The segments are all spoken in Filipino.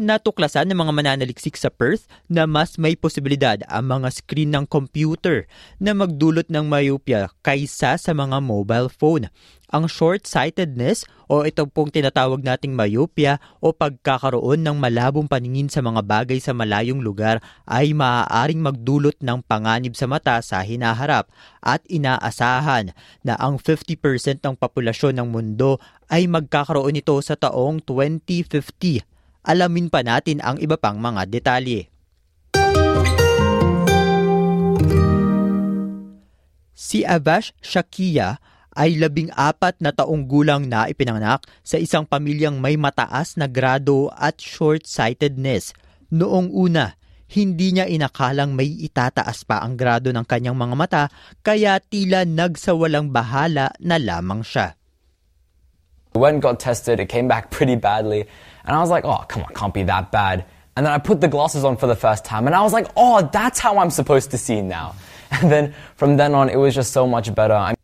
Natuklasan ng mga mananaliksik sa Perth na mas may posibilidad ang mga screen ng computer na magdulot ng myopia kaysa sa mga mobile phone. Ang short-sightedness o ito pong tinatawag nating myopia o pagkakaroon ng malabong paningin sa mga bagay sa malayong lugar ay maaaring magdulot ng panganib sa mata sa hinaharap at inaasahan na ang 50% ng populasyon ng mundo ay magkakaroon nito sa taong 2050 alamin pa natin ang iba pang mga detalye. Si Avash Shakia ay labing apat na taong gulang na ipinanganak sa isang pamilyang may mataas na grado at short-sightedness. Noong una, hindi niya inakalang may itataas pa ang grado ng kanyang mga mata kaya tila nagsawalang bahala na lamang siya. When got tested, it came back pretty badly. And I was like, oh, come on, can't be that bad. And then I put the glasses on for the first time, and I was like, oh, that's how I'm supposed to see now. And then from then on, it was just so much better. I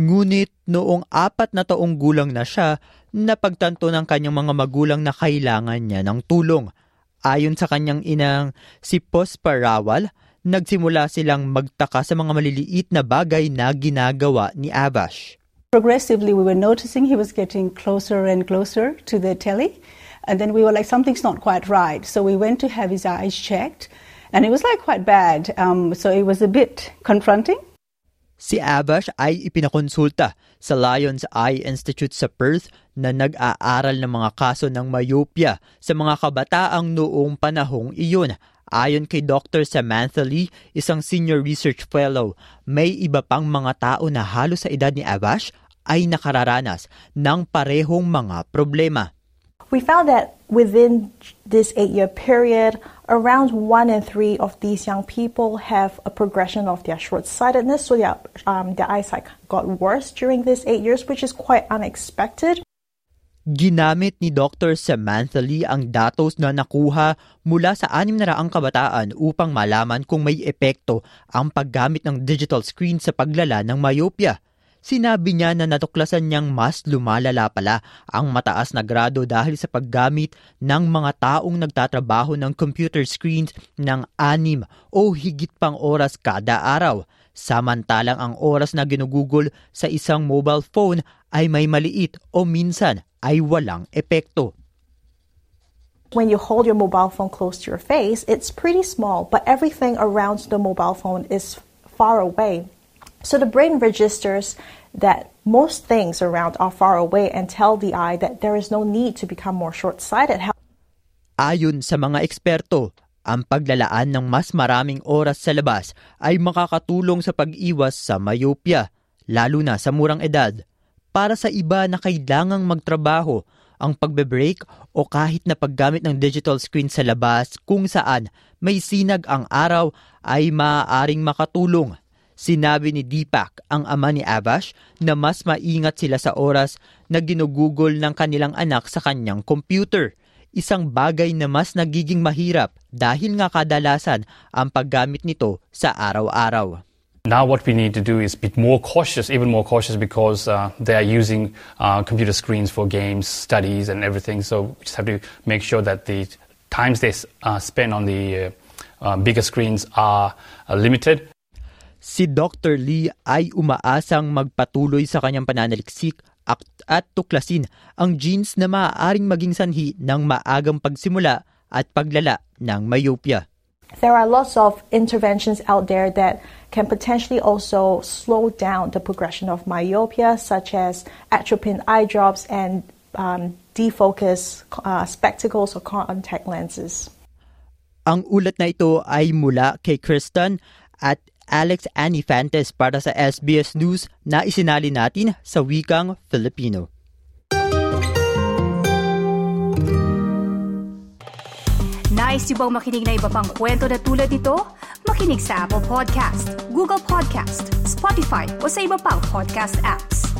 Ngunit noong apat na taong gulang na siya, napagtanto ng kanyang mga magulang na kailangan niya ng tulong. Ayon sa kanyang inang si Posparawal, nagsimula silang magtaka sa mga maliliit na bagay na ginagawa ni Avash. Progressively, we were noticing he was getting closer and closer to the telly. And then we were like, something's not quite right. So we went to have his eyes checked. And it was like quite bad. Um, so it was a bit confronting. Si Avash ay ipinakonsulta sa Lions Eye Institute sa Perth na nag-aaral ng mga kaso ng myopia sa mga kabataang noong panahong iyon. Ayon kay Dr. Samantha Lee, isang senior research fellow, may iba pang mga tao na halos sa edad ni Avash ay nakararanas ng parehong mga problema. We found that within this eight-year period, around one in three of these young people have a progression of their short-sightedness, so their, um, their eyesight got worse during these eight years, which is quite unexpected. Ginamit ni Dr. Samantha Lee ang datos na nakuha mula sa anim na raang kabataan upang malaman kung may epekto ang paggamit ng digital screen sa paglala ng myopia. Sinabi niya na natuklasan niyang mas lumalala pala ang mataas na grado dahil sa paggamit ng mga taong nagtatrabaho ng computer screens ng anim o higit pang oras kada araw. Samantalang ang oras na ginugugol sa isang mobile phone ay may maliit o minsan ay walang epekto. When you hold your mobile phone close to your face, it's pretty small, but everything around the mobile phone is far away. So the brain registers that most things around are far away and tell the eye that there is no need to become more short-sighted. Ayon sa mga eksperto, ang paglalaan ng mas maraming oras sa labas ay makakatulong sa pag-iwas sa myopia, lalo na sa murang edad. Para sa iba na kailangang magtrabaho, ang pagbe-break o kahit na paggamit ng digital screen sa labas kung saan may sinag ang araw ay maaaring makatulong Sinabi ni Deepak, ang ama ni Avash, na mas maingat sila sa oras na ginugugol ng kanilang anak sa kanyang computer. Isang bagay na mas nagiging mahirap dahil nga kadalasan ang paggamit nito sa araw-araw. Now, what we need to do is be more cautious, even more cautious, because uh, they are using uh, computer screens for games, studies, and everything. So we just have to make sure that the times they uh, spend on the uh, uh, bigger screens are uh, limited. Si Dr. Lee ay umaasang magpatuloy sa kanyang pananaliksik at, at tuklasin ang genes na maaaring maging sanhi ng maagang pagsimula at paglala ng myopia. There are lots of interventions out there that can potentially also slow down the progression of myopia, such as atropine eye drops and um, defocus uh, spectacles or contact lenses. Ang ulat na ito ay mula kay Kristen at Alex Anifantes para sa SBS News na isinali natin sa wikang Filipino. Nice yung bang makinig na iba pang kwento na tulad ito? Makinig sa Apple Podcast, Google Podcast, Spotify o sa iba pang podcast apps.